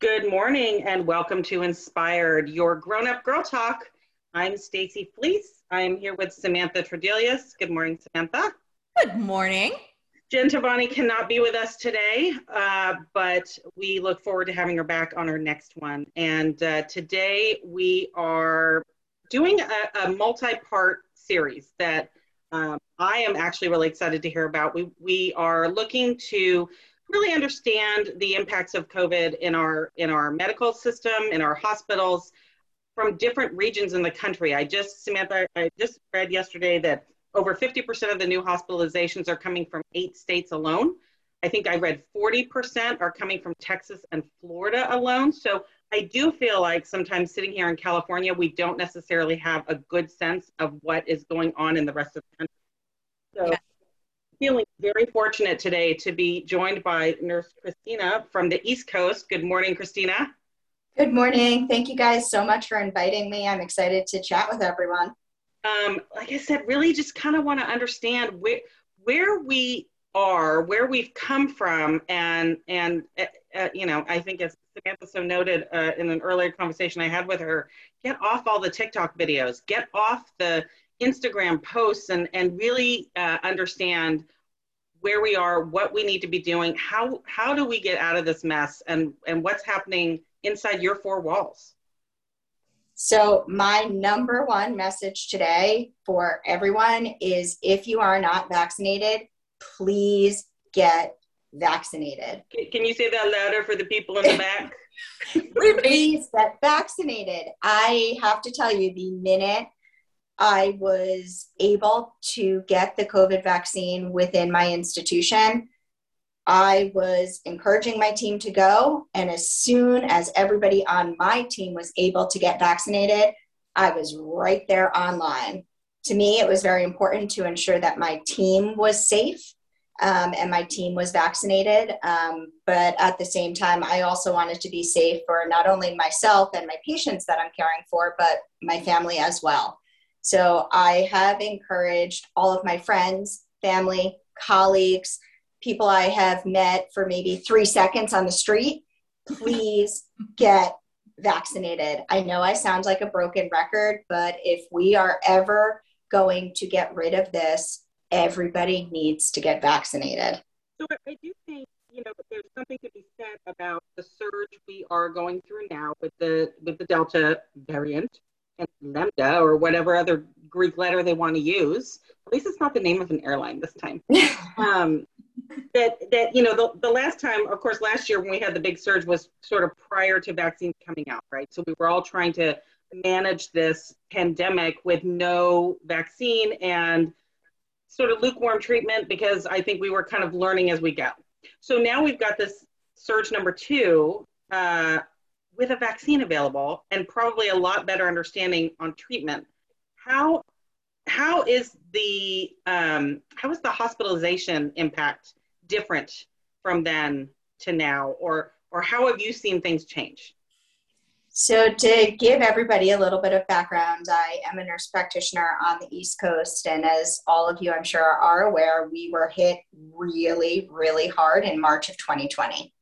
Good morning and welcome to Inspiherd, your grown-up girl talk. I'm Stacy Fleece. I'm here with Samantha Tradelius. Good morning, Samantha. Good morning. Jen Tovani cannot be with us today, uh, but we look forward to having her back on our next one. And uh, today we are doing a, a multi-part series that um, I am actually really excited to hear about. We, we are looking to really understand the impacts of COVID in our in our medical system, in our hospitals, from different regions in the country. I just Samantha, I just read yesterday that over 50% of the new hospitalizations are coming from eight states alone. I think I read 40% are coming from Texas and Florida alone. So I do feel like sometimes sitting here in California, we don't necessarily have a good sense of what is going on in the rest of the country. So yeah feeling very fortunate today to be joined by Nurse Christina from the East Coast. Good morning, Christina. Good morning. Thank you guys so much for inviting me. I'm excited to chat with everyone. Um, like I said, really just kind of want to understand where, where we are, where we've come from, and and uh, you know, I think as Samantha so noted uh, in an earlier conversation I had with her, get off all the TikTok videos, get off the Instagram posts and, and really uh, understand where we are, what we need to be doing, how, how do we get out of this mess and, and what's happening inside your four walls? So, my number one message today for everyone is if you are not vaccinated, please get vaccinated. Can you say that louder for the people in the back? please get vaccinated. I have to tell you, the minute I was able to get the COVID vaccine within my institution. I was encouraging my team to go. And as soon as everybody on my team was able to get vaccinated, I was right there online. To me, it was very important to ensure that my team was safe um, and my team was vaccinated. Um, but at the same time, I also wanted to be safe for not only myself and my patients that I'm caring for, but my family as well. So I have encouraged all of my friends, family, colleagues, people I have met for maybe three seconds on the street, please get vaccinated. I know I sound like a broken record, but if we are ever going to get rid of this, everybody needs to get vaccinated. So I do think you know there's something to be said about the surge we are going through now with the with the Delta variant lambda or whatever other Greek letter they want to use. At least it's not the name of an airline this time. um, that that you know the, the last time, of course, last year when we had the big surge was sort of prior to vaccines coming out, right? So we were all trying to manage this pandemic with no vaccine and sort of lukewarm treatment because I think we were kind of learning as we go. So now we've got this surge number two. Uh, with a vaccine available and probably a lot better understanding on treatment, how how is the um, how is the hospitalization impact different from then to now, or or how have you seen things change? So, to give everybody a little bit of background, I am a nurse practitioner on the East Coast. And as all of you, I'm sure, are aware, we were hit really, really hard in March of 2020.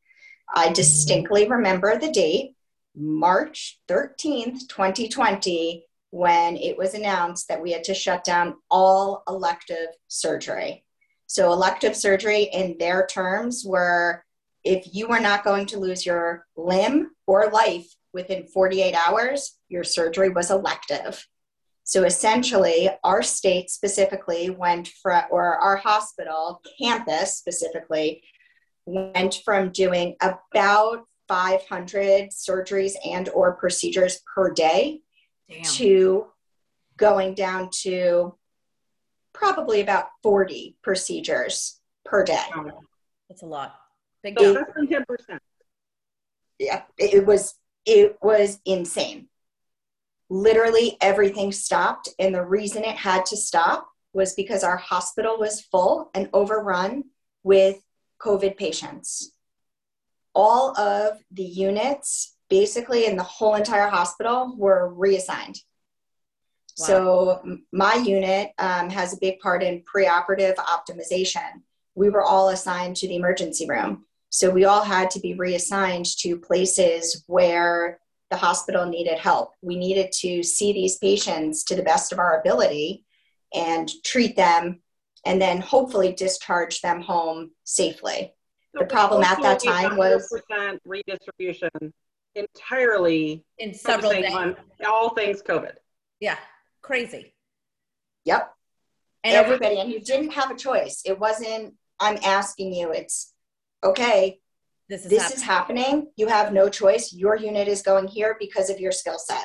I distinctly remember the date March 13th, 2020, when it was announced that we had to shut down all elective surgery. So, elective surgery in their terms were if you were not going to lose your limb or life within 48 hours, your surgery was elective. So essentially, our state specifically went from, or our hospital campus specifically, went from doing about 500 surgeries and or procedures per day Damn. to going down to probably about 40 procedures per day. That's a lot. Big so less than 10%. Yeah, it was it was insane. Literally everything stopped and the reason it had to stop was because our hospital was full and overrun with COVID patients all of the units basically in the whole entire hospital were reassigned. Wow. So my unit um, has a big part in preoperative optimization. We were all assigned to the emergency room. So we all had to be reassigned to places where the hospital needed help. We needed to see these patients to the best of our ability and treat them and then hopefully discharge them home safely. So the problem at that time was redistribution entirely in several days on all things COVID. Yeah, crazy. Yep. And everybody, and you didn't have a choice. It wasn't, I'm asking you, it's okay, this is, this happening. is happening. You have no choice. Your unit is going here because of your skill set.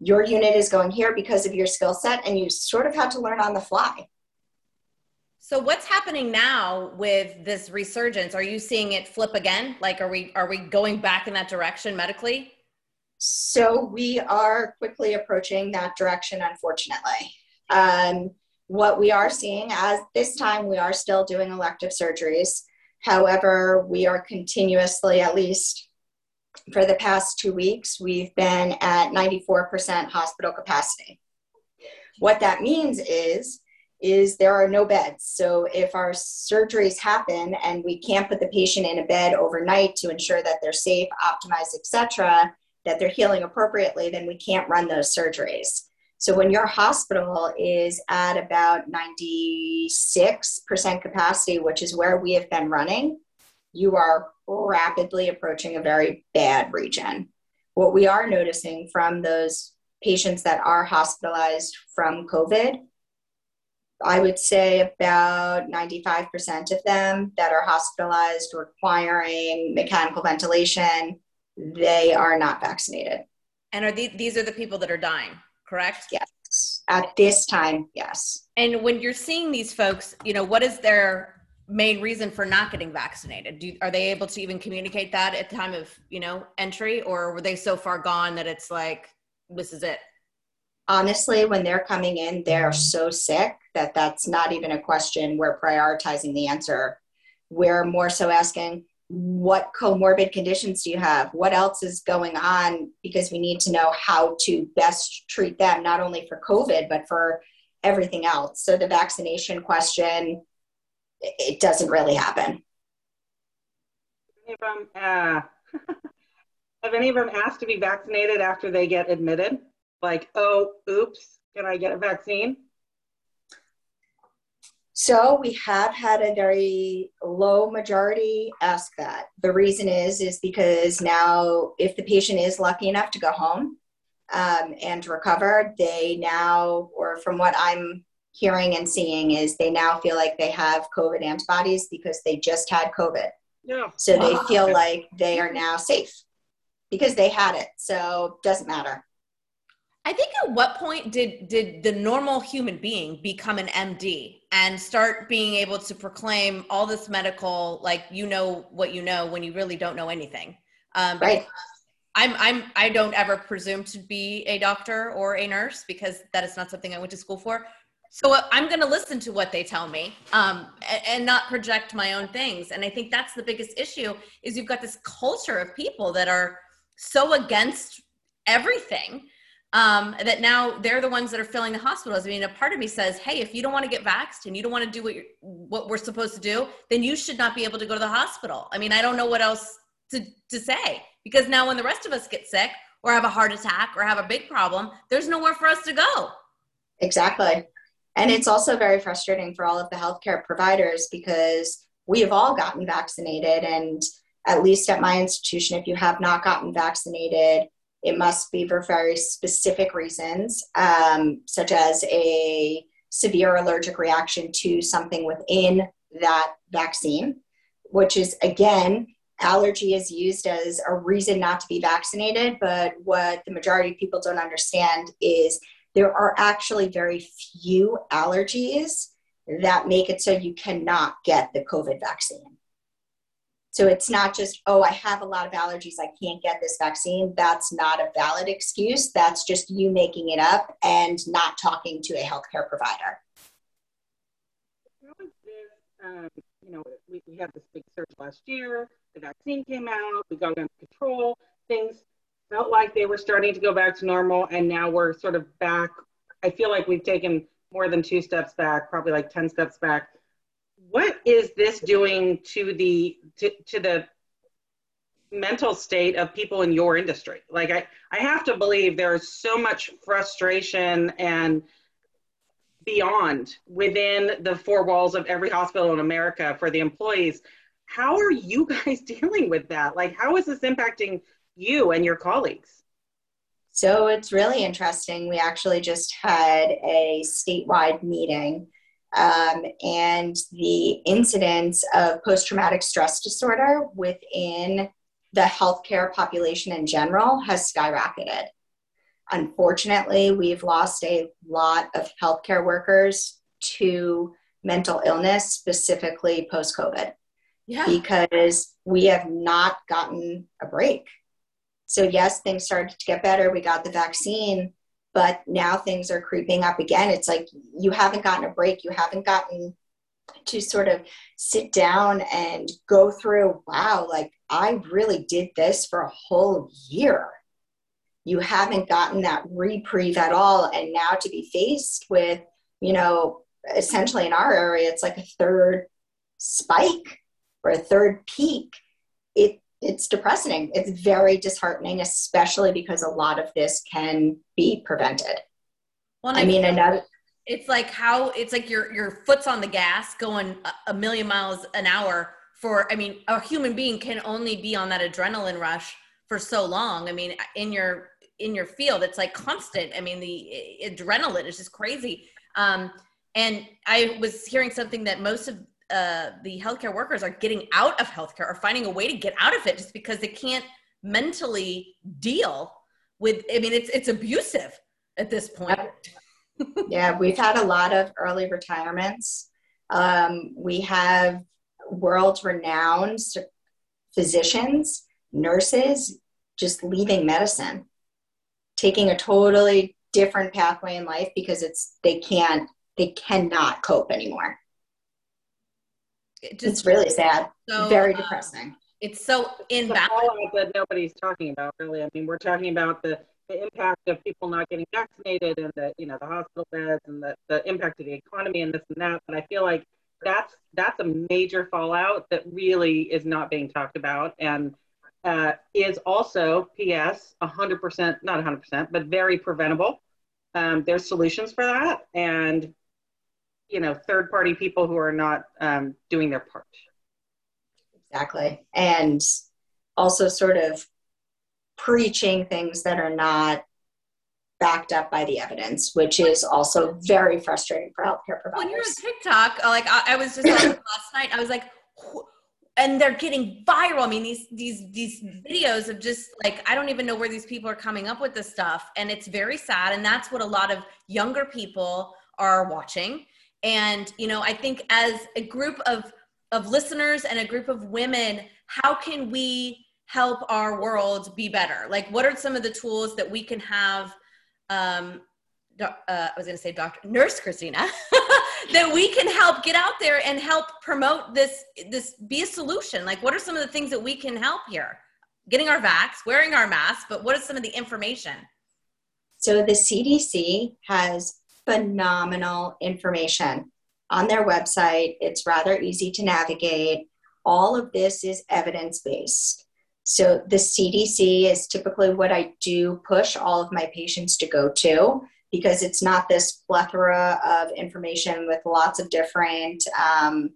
Your unit is going here because of your skill set, and you sort of had to learn on the fly. So what's happening now with this resurgence? Are you seeing it flip again? Like are we are we going back in that direction medically? So we are quickly approaching that direction unfortunately. Um, what we are seeing as this time we are still doing elective surgeries. However, we are continuously at least for the past 2 weeks we've been at 94% hospital capacity. What that means is is there are no beds. So if our surgeries happen and we can't put the patient in a bed overnight to ensure that they're safe, optimized, etc., that they're healing appropriately, then we can't run those surgeries. So when your hospital is at about 96% capacity, which is where we have been running, you are rapidly approaching a very bad region. What we are noticing from those patients that are hospitalized from COVID I would say about 95% of them that are hospitalized requiring mechanical ventilation, they are not vaccinated. And are these, these are the people that are dying, correct? Yes. At this time, yes. And when you're seeing these folks, you know, what is their main reason for not getting vaccinated? Do, are they able to even communicate that at the time of, you know, entry or were they so far gone that it's like, this is it? Honestly, when they're coming in, they're so sick that that's not even a question. We're prioritizing the answer. We're more so asking, what comorbid conditions do you have? What else is going on? Because we need to know how to best treat them, not only for COVID, but for everything else. So the vaccination question, it doesn't really happen. Any of them, uh, have any of them asked to be vaccinated after they get admitted? Like, oh, oops, can I get a vaccine? So we have had a very low majority ask that. The reason is is because now, if the patient is lucky enough to go home um, and recover, they now, or from what I'm hearing and seeing, is they now feel like they have COVID antibodies because they just had COVID. Yeah. So they feel like they are now safe because they had it. So doesn't matter. I think at what point did did the normal human being become an MD and start being able to proclaim all this medical like you know what you know when you really don't know anything? Um, right. I'm I'm I don't ever presume to be a doctor or a nurse because that is not something I went to school for. So uh, I'm going to listen to what they tell me um, and, and not project my own things. And I think that's the biggest issue is you've got this culture of people that are so against everything um, that now they're the ones that are filling the hospitals. I mean, a part of me says, hey, if you don't want to get vaxxed and you don't want to do what, what we're supposed to do, then you should not be able to go to the hospital. I mean, I don't know what else to, to say because now when the rest of us get sick or have a heart attack or have a big problem, there's nowhere for us to go. Exactly. And it's also very frustrating for all of the healthcare providers because we have all gotten vaccinated. And at least at my institution, if you have not gotten vaccinated, it must be for very specific reasons, um, such as a severe allergic reaction to something within that vaccine, which is again, allergy is used as a reason not to be vaccinated. But what the majority of people don't understand is there are actually very few allergies that make it so you cannot get the COVID vaccine. So it's not just, oh, I have a lot of allergies, I can't get this vaccine. That's not a valid excuse. That's just you making it up and not talking to a healthcare provider. Um, you know, we, we had this big surge last year. The vaccine came out. We got under control. Things felt like they were starting to go back to normal, and now we're sort of back. I feel like we've taken more than two steps back, probably like ten steps back what is this doing to the to, to the mental state of people in your industry. Like I, I have to believe there's so much frustration and beyond within the four walls of every hospital in America for the employees. How are you guys dealing with that? Like, how is this impacting you and your colleagues? So it's really interesting. We actually just had a statewide meeting, um, and the incidence of post traumatic stress disorder within the healthcare population in general has skyrocketed. Unfortunately, we've lost a lot of healthcare workers to mental illness, specifically post COVID, yeah. because we have not gotten a break. So, yes, things started to get better. We got the vaccine, but now things are creeping up again. It's like you haven't gotten a break. You haven't gotten to sort of sit down and go through, wow, like I really did this for a whole year. You haven't gotten that reprieve at all. And now to be faced with, you know, essentially in our area, it's like a third spike or a third peak. It it's depressing. It's very disheartening, especially because a lot of this can be prevented. Well, I mean, another it's like how it's like your your foot's on the gas going a, a million miles an hour for i mean a human being can only be on that adrenaline rush for so long i mean in your in your field it's like constant i mean the adrenaline is just crazy um, and i was hearing something that most of uh, the healthcare workers are getting out of healthcare or finding a way to get out of it just because they can't mentally deal with i mean it's it's abusive at this point yeah, we've had a lot of early retirements. Um, we have world renowned physicians, nurses just leaving medicine, taking a totally different pathway in life because it's they can't they cannot cope anymore. It just, it's really sad. So, very uh, depressing. it's so inbound that nobody's talking about. Really, I mean, we're talking about the the impact of people not getting vaccinated and the you know the hospital beds and the, the impact of the economy and this and that but i feel like that's that's a major fallout that really is not being talked about and uh, is also ps 100% not 100% but very preventable um, there's solutions for that and you know third party people who are not um, doing their part exactly and also sort of preaching things that are not backed up by the evidence, which is also very frustrating for healthcare providers. When you're on TikTok, like I, I was just last night, I was like, and they're getting viral. I mean, these these these videos of just like I don't even know where these people are coming up with this stuff, and it's very sad. And that's what a lot of younger people are watching. And you know, I think as a group of of listeners and a group of women, how can we help our world be better? Like, what are some of the tools that we can have? Um, uh, I was going to say doctor, nurse Christina, that we can help get out there and help promote this, this be a solution. Like, what are some of the things that we can help here? Getting our vax, wearing our masks, but what is some of the information? So the CDC has phenomenal information on their website. It's rather easy to navigate. All of this is evidence based. So the CDC is typically what I do push all of my patients to go to because it's not this plethora of information with lots of different um,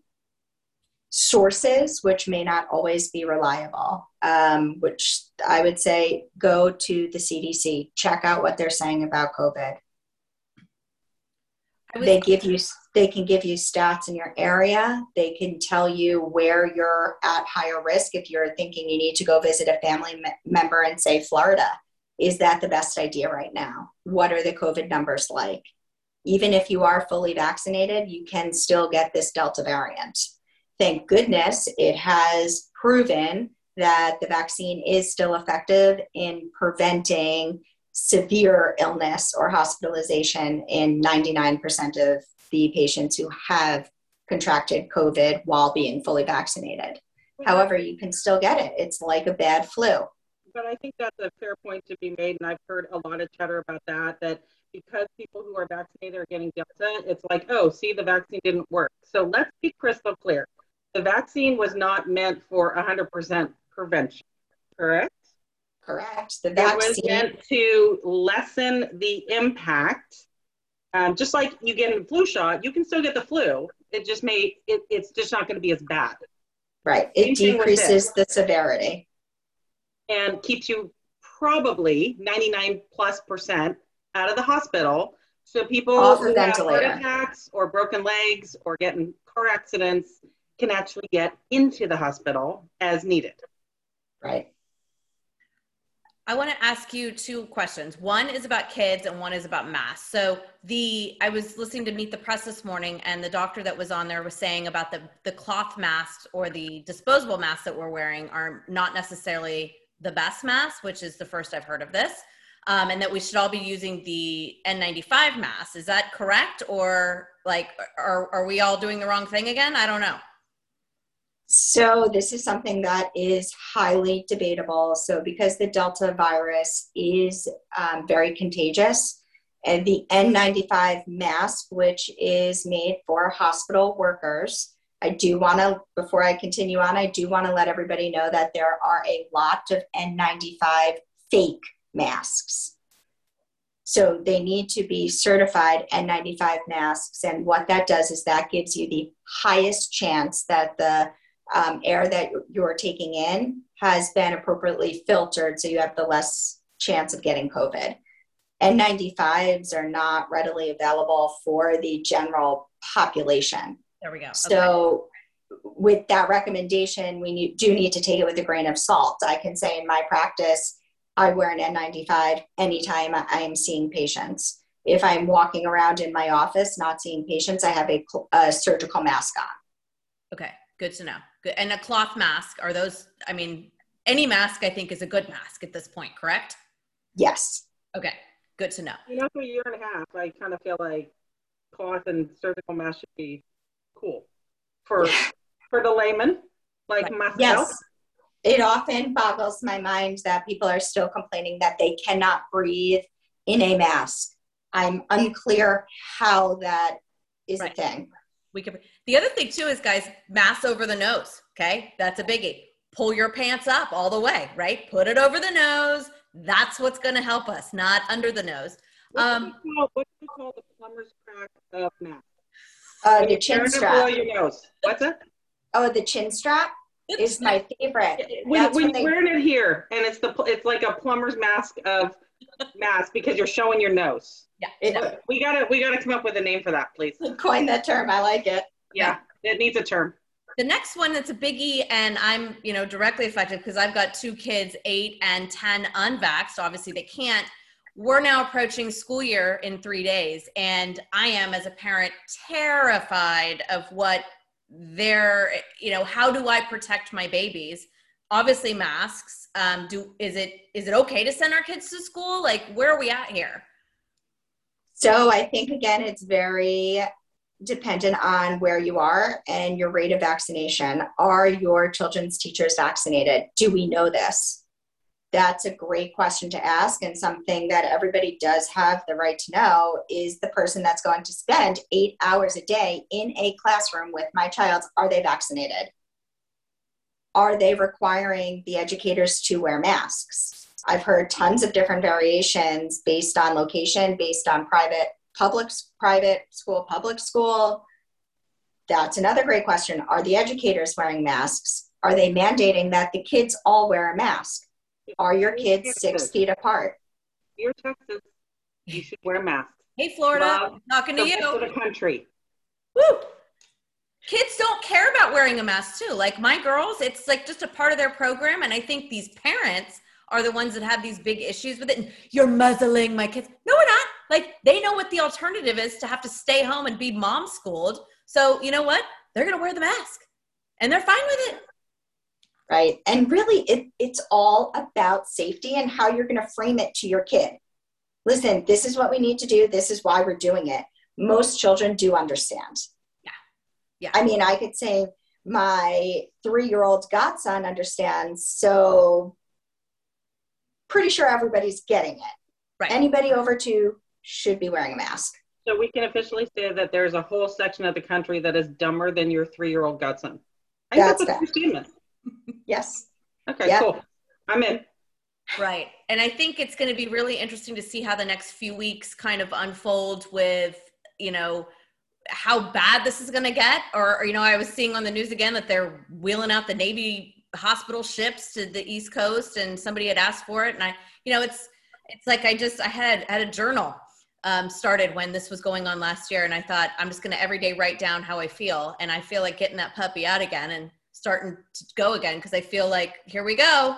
sources, which may not always be reliable. Um, which I would say go to the CDC, check out what they're saying about COVID. They give you they can give you stats in your area. They can tell you where you're at higher risk if you're thinking you need to go visit a family me- member in, say, Florida. Is that the best idea right now? What are the COVID numbers like? Even if you are fully vaccinated, you can still get this Delta variant. Thank goodness it has proven that the vaccine is still effective in preventing severe illness or hospitalization in 99% of the patients who have contracted COVID while being fully vaccinated. Mm-hmm. However, you can still get it. It's like a bad flu. But I think that's a fair point to be made, and I've heard a lot of chatter about that. That because people who are vaccinated are getting Delta, it's like, oh, see, the vaccine didn't work. So let's be crystal clear: the vaccine was not meant for 100% prevention. correct? Correct. The It was meant to lessen the impact. Um, just like you get a flu shot, you can still get the flu. It just may, it, it's just not going to be as bad Right. It with decreases the severity. and keeps you probably 99 plus percent out of the hospital. So people Off who have heart attacks or broken legs or getting car accidents can actually get into the hospital as needed. Right. I want to ask you two questions. One is about kids and one is about masks. So the I was listening to Meet the Press this morning and the doctor that was on there was saying about the the cloth masks or the disposable masks that we're wearing are not necessarily the best masks, which is the first I've heard of this. Um, and that we should all be using the N95 mask. Is that correct? Or like are are we all doing the wrong thing again? I don't know. So this is something that is highly debatable. So because the Delta virus is um, very contagious, and the N95 mask, which is made for hospital workers, I do want to, before I continue on, I do want to let everybody know that there are a lot of N95 fake masks. So they need to be certified N95 masks. And what that does is that gives you the highest chance that the um, air that you're taking in has been appropriately filtered so you have the less chance of getting COVID. N95s are not readily available for the general population. There we go. Okay. So, with that recommendation, we need, do need to take it with a grain of salt. I can say in my practice, I wear an N95 anytime I am seeing patients. If I'm walking around in my office not seeing patients, I have a, a surgical mask on. Okay, good to know. Good. And a cloth mask, are those, I mean, any mask I think is a good mask at this point, correct? Yes. Okay, good to know. You know, for a year and a half, I kind of feel like cloth and surgical mask should be cool for for the layman like Right. myself. Yes. It often boggles my mind that people are still complaining that they cannot breathe in a mask. I'm unclear how that is Right. a thing. We could, the other thing too is guys, mask over the nose. Okay, that's a biggie. Pull your pants up all the way, right? Put it over the nose. That's what's going to help us, not under the nose. What do Um, call, what do we call the plumber's crack of mask? Uh, the chin turn below strap. your nose. What's that? Oh, the chin strap is my favorite. When, That's when when you're they- wearing it here, and it's the it's like a plumber's mask of mask because you're showing your nose. Yeah. It, We gotta we gotta come up with a name for that, please. coin that term. I like it. Yeah, it needs a term. The next one that's a biggie, and I'm, you know, directly affected because I've got two kids, eight and 10 unvaxxed. Obviously, they can't. We're now approaching school year in three days, and I am, as a parent, terrified of what they're, you know, how do I protect my babies? Obviously, masks. Um, do is it is it okay to send our kids to school? Like, where are we at here? So I think again, it's very dependent on where you are and your rate of vaccination. Are your children's teachers vaccinated? Do we know this? That's a great question to ask, and something that everybody does have the right to know is the person that's going to spend eight hours a day in a classroom with my child, are they vaccinated? Are they requiring the educators to wear masks? I've heard tons of different variations based on location, based on private, public, private school, public school. That's another great question. Are the educators wearing masks? Are they mandating that the kids all wear a mask? Are your kids six feet apart? You're Texas. You should wear a mask. Hey, Florida, Love talking to rest you. the country. Woo! Kids don't care about wearing a mask too. Like my girls, it's like just a part of their program. And I think these parents are the ones that have these big issues with it. And you're muzzling my kids. No, we're not. Like they know what the alternative is to have to stay home and be mom schooled. So you know what? They're gonna wear the mask. And they're fine with it. right? And really, it, it's all about safety and how you're going to frame it to your kid. Listen, this is what we need to do. This is why we're doing it. Most children do understand. Yeah. Yeah. I mean, I could say my three year old godson understands. So, pretty sure everybody's getting it. Right. Anybody over two should be wearing a mask. So we can officially say that there's a whole section of the country that is dumber than your three-year-old godson. I think That's that's, a true statement. Yes. Okay, Yeah. cool. I'm in. Right. And I think it's going to be really interesting to see how the next few weeks kind of unfold with, you know, how bad this is going to get. Or, or, you know, I was seeing on the news again that they're wheeling out the Navy hospital ships to the East Coast and somebody had asked for it. And I, you know, it's, it's like I just, I had, had a journal um, started when this was going on last year. And I thought, I'm just going to every day write down how I feel. And I feel like getting that puppy out again and starting to go again because I feel like, here we go.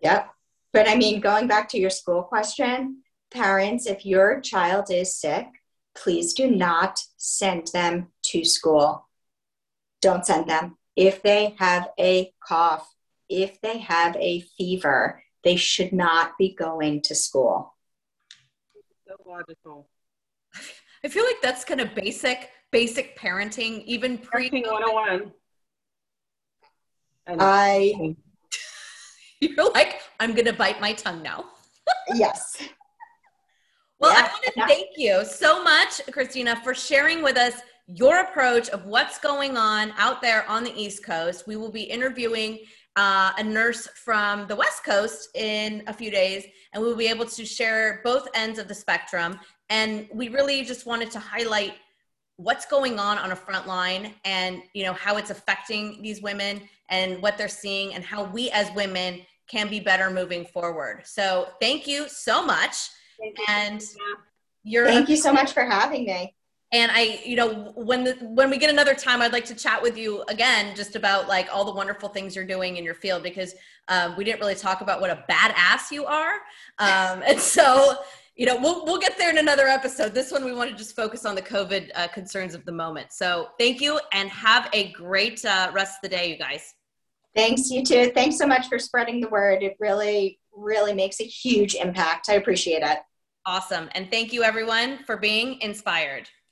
Yep. But I mean, going back to your school question, parents, if your child is sick, please do not send them to school. Don't send them. If they have a cough, if they have a fever, they should not be going to school. So logical. I feel like that's kind of basic, basic parenting, even pre 101. I You're like, I'm going to bite my tongue now. yes. Well, yeah. I want to thank you so much, Christina, for sharing with us your approach of what's going on out there on the East Coast. We will be interviewing uh, a nurse from the West Coast in a few days, and we will be able to share both ends of the spectrum. And we really just wanted to highlight what's going on on a front line and you know how it's affecting these women and what they're seeing and how we as women can be better moving forward. So thank you so much. You. And you're Thank you so much for having me. And I, you know, when the, when we get another time, I'd like to chat with you again, just about like all the wonderful things you're doing in your field, because um, we didn't really talk about what a badass you are. Um, and so, you know, we'll we'll get there in another episode. This one we want to just focus on the COVID uh, concerns of the moment. So, thank you, and have a great uh, rest of the day, you guys. Thanks, you too. Thanks so much for spreading the word. It really, really makes a huge impact. I appreciate it. Awesome. And thank you, everyone, for being inspired.